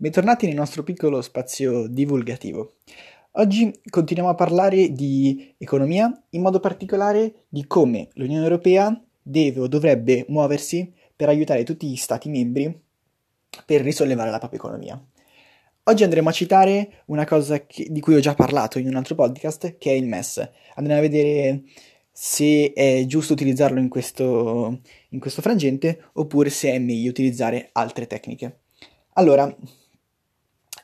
bentornati nel nostro piccolo spazio divulgativo. Oggi continuiamo a parlare di economia, in modo particolare di come l'Unione Europea deve o dovrebbe muoversi per aiutare tutti gli Stati membri per risollevare la propria economia. Oggi andremo a citare una cosa che, di cui ho già parlato in un altro podcast, che è il MES. Andremo a vedere se è giusto utilizzarlo in questo, in questo frangente oppure se è meglio utilizzare altre tecniche. Allora,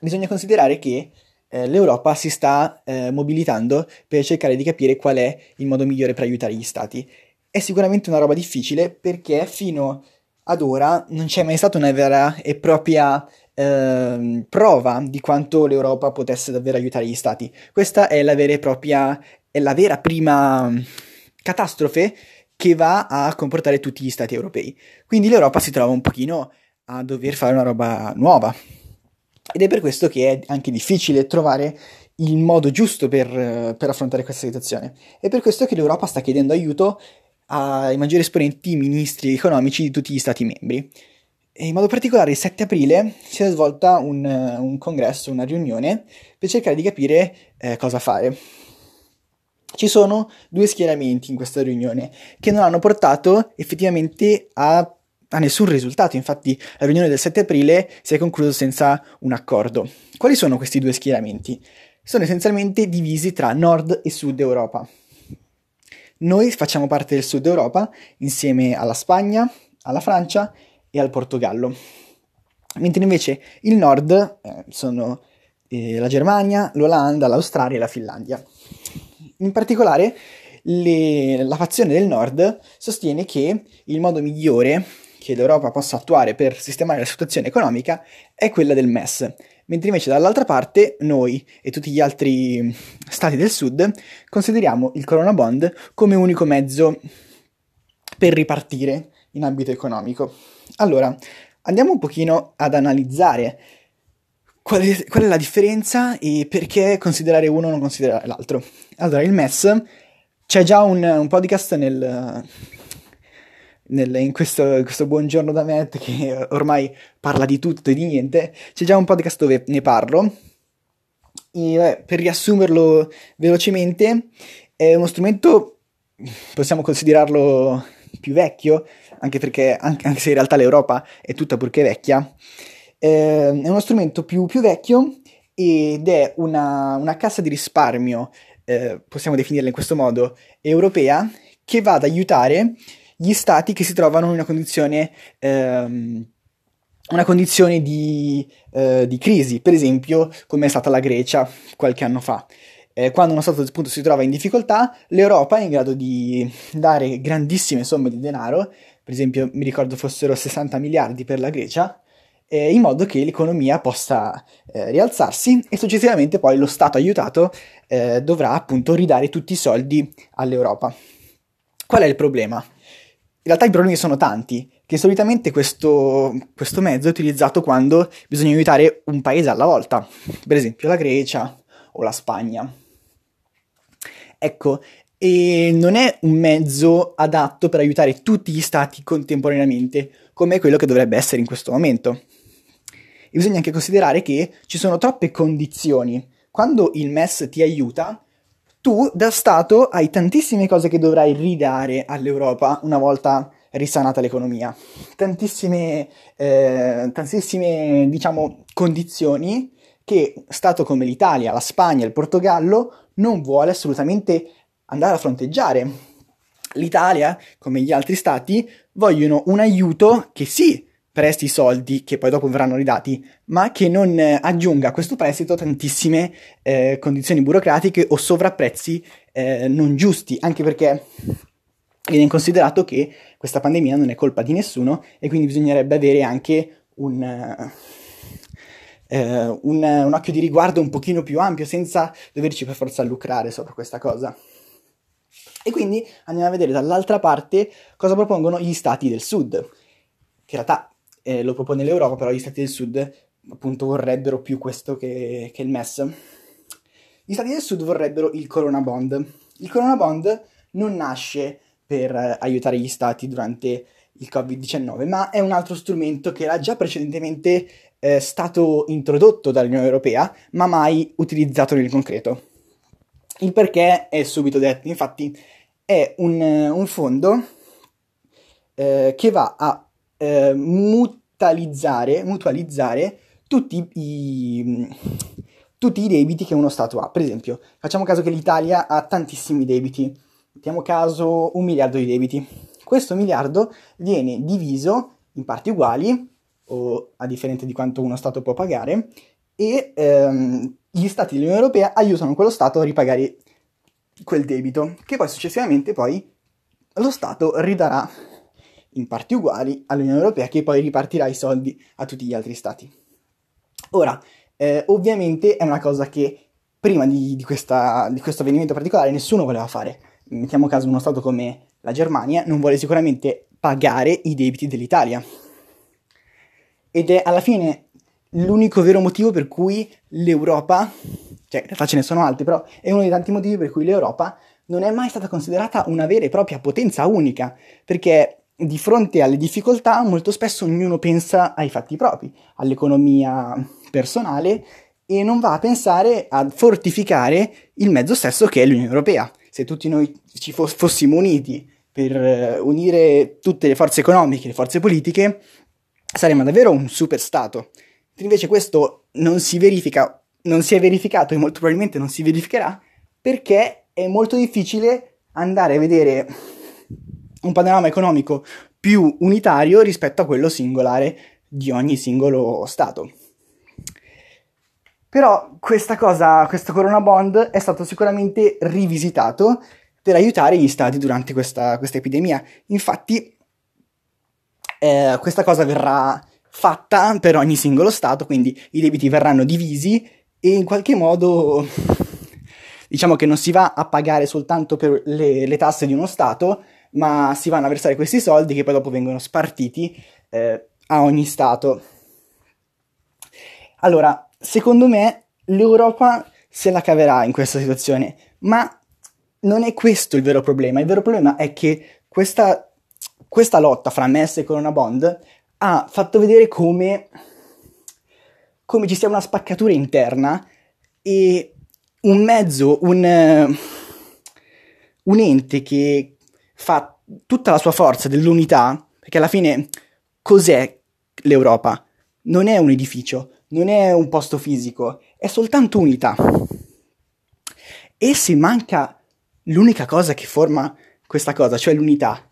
bisogna considerare che eh, l'Europa si sta eh, mobilitando per cercare di capire qual è il modo migliore per aiutare gli stati. È sicuramente una roba difficile perché fino ad ora non c'è mai stata una vera e propria eh, prova di quanto l'Europa potesse davvero aiutare gli stati. Questa è la vera e propria, è la vera prima catastrofe che va a comportare tutti gli stati europei. Quindi l'Europa si trova un pochino a dover fare una roba nuova. Ed è per questo che è anche difficile trovare il modo giusto per, per affrontare questa situazione. È per questo che l'Europa sta chiedendo aiuto ai maggiori esponenti ministri economici di tutti gli Stati membri. E in modo particolare il 7 aprile si è svolta un, un congresso, una riunione, per cercare di capire eh, cosa fare. Ci sono due schieramenti in questa riunione che non hanno portato effettivamente a a nessun risultato, infatti la riunione del 7 aprile si è conclusa senza un accordo. Quali sono questi due schieramenti? Sono essenzialmente divisi tra nord e sud Europa. Noi facciamo parte del sud Europa insieme alla Spagna, alla Francia e al Portogallo, mentre invece il nord eh, sono eh, la Germania, l'Olanda, l'Australia e la Finlandia. In particolare le, la fazione del nord sostiene che il modo migliore che l'Europa possa attuare per sistemare la situazione economica è quella del MES, mentre invece dall'altra parte noi e tutti gli altri stati del sud consideriamo il Corona Bond come unico mezzo per ripartire in ambito economico. Allora, andiamo un pochino ad analizzare qual è, qual è la differenza e perché considerare uno o non considerare l'altro. Allora, il MES c'è già un, un podcast nel, nel, in, questo, questo, buongiorno da Matt che ormai parla di tutto e di niente, c'è già un podcast dove ne parlo. E, per riassumerlo velocemente, è uno strumento, possiamo considerarlo più vecchio, anche perché anche, anche se in realtà l'Europa è tutta purché vecchia, eh, è uno strumento più, più vecchio ed è una, una cassa di risparmio, eh, possiamo definirla in questo modo, europea, che va ad aiutare gli stati che si trovano in una condizione, ehm, una condizione di, eh, di, crisi, per esempio come è stata la Grecia qualche anno fa. Eh, quando uno Stato appunto si trova in difficoltà, l'Europa è in grado di dare grandissime somme di denaro, per esempio mi ricordo fossero 60 miliardi per la Grecia, eh, in modo che l'economia possa eh, rialzarsi e successivamente poi lo Stato aiutato eh, dovrà appunto ridare tutti i soldi all'Europa. Qual è il problema? In realtà i problemi sono tanti, che solitamente questo, questo mezzo è utilizzato quando bisogna aiutare un paese alla volta, per esempio la Grecia o la Spagna. Ecco, e non è un mezzo adatto per aiutare tutti gli stati contemporaneamente, come quello che dovrebbe essere in questo momento. E bisogna anche considerare che ci sono troppe condizioni. Quando il MES ti aiuta, tu da Stato hai tantissime cose che dovrai ridare all'Europa una volta risanata l'economia. Tantissime, eh, tantissime, diciamo, condizioni che Stato come l'Italia, la Spagna, il Portogallo non vuole assolutamente andare a fronteggiare. L'Italia, come gli altri stati, vogliono un aiuto che sì, presti soldi che poi dopo verranno ridati, ma che non eh, aggiunga a questo prestito tantissime eh, condizioni burocratiche o sovrapprezzi eh, non giusti, anche perché viene considerato che questa pandemia non è colpa di nessuno e quindi bisognerebbe avere anche un, eh, un, un occhio di riguardo un pochino più ampio senza doverci per forza lucrare sopra questa cosa. E quindi andiamo a vedere dall'altra parte cosa propongono gli stati del sud, che in realtà eh, lo propone l'Europa, però gli stati del sud appunto vorrebbero più questo che, che il MES. Gli stati del sud vorrebbero il Corona Bond. Il Corona Bond non nasce per eh, aiutare gli stati durante il Covid-19, ma è un altro strumento che era già precedentemente eh, stato introdotto dall'Unione Europea, ma mai utilizzato nel concreto. Il perché è subito detto, infatti è un, un fondo eh, che va a eh, mutualizzare, mutualizzare tutti i, tutti i debiti che uno Stato ha. Per esempio, facciamo caso che l'Italia ha tantissimi debiti, mettiamo caso un miliardo di debiti. Questo miliardo viene diviso in parti uguali, o a differenza di quanto uno Stato può pagare, e ehm, gli Stati dell'Unione Europea aiutano quello Stato a ripagare quel debito, che poi successivamente poi lo Stato ridarà in parti uguali all'Unione Europea, che poi ripartirà i soldi a tutti gli altri Stati. Ora, eh, ovviamente è una cosa che prima di, di, questa, di, questo avvenimento particolare nessuno voleva fare. Mettiamo caso uno Stato come la Germania non vuole sicuramente pagare i debiti dell'Italia. Ed è alla fine l'unico vero motivo per cui l'Europa, cioè in realtà ce ne sono altri, però è uno dei tanti motivi per cui l'Europa non è mai stata considerata una vera e propria potenza unica, perché di fronte alle difficoltà molto spesso ognuno pensa ai fatti propri, all'economia personale e non va a pensare a fortificare il mezzo stesso che è l'Unione Europea. Se tutti noi ci fos- fossimo uniti per eh, unire tutte le forze economiche, le forze politiche, saremmo davvero un super Stato. Invece questo non si verifica, non si è verificato e molto probabilmente non si verificherà perché è molto difficile andare a vedere un panorama economico più unitario rispetto a quello singolare di ogni singolo Stato. Però questa cosa, questo Corona Bond è stato sicuramente rivisitato per aiutare gli stati durante questa, questa epidemia. Infatti, eh, questa cosa verrà fatta per ogni singolo stato, quindi i debiti verranno divisi e in qualche modo diciamo che non si va a pagare soltanto per le, le tasse di uno stato, ma si vanno a versare questi soldi che poi dopo vengono spartiti eh, a ogni Stato. Allora, secondo me l'Europa se la caverà in questa situazione, ma non è questo il vero problema. Il vero problema è che questa, questa lotta fra MES e Corona Bond ha fatto vedere come, come ci sia una spaccatura interna e un mezzo, un, un ente che fa tutta la sua forza dell'unità, perché alla fine cos'è l'Europa? Non è un edificio, non è un posto fisico, è soltanto unità. E se manca l'unica cosa che forma questa cosa, cioè l'unità,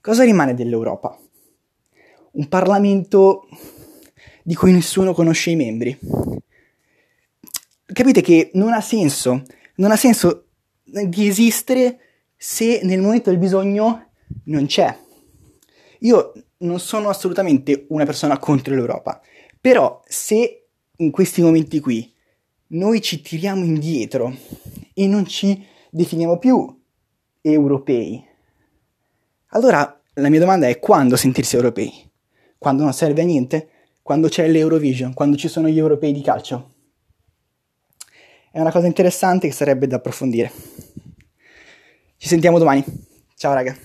cosa rimane dell'Europa? Un Parlamento di cui nessuno conosce i membri. Capite che non ha senso, non ha senso di esistere se nel momento del bisogno non c'è. Io non sono assolutamente una persona contro l'Europa, però se in questi momenti qui noi ci tiriamo indietro e non ci definiamo più europei, allora la mia domanda è quando sentirsi europei? Quando non serve a niente? Quando c'è l'Eurovision? Quando ci sono gli europei di calcio? È una cosa interessante che sarebbe da approfondire. Ci sentiamo domani. Ciao raga.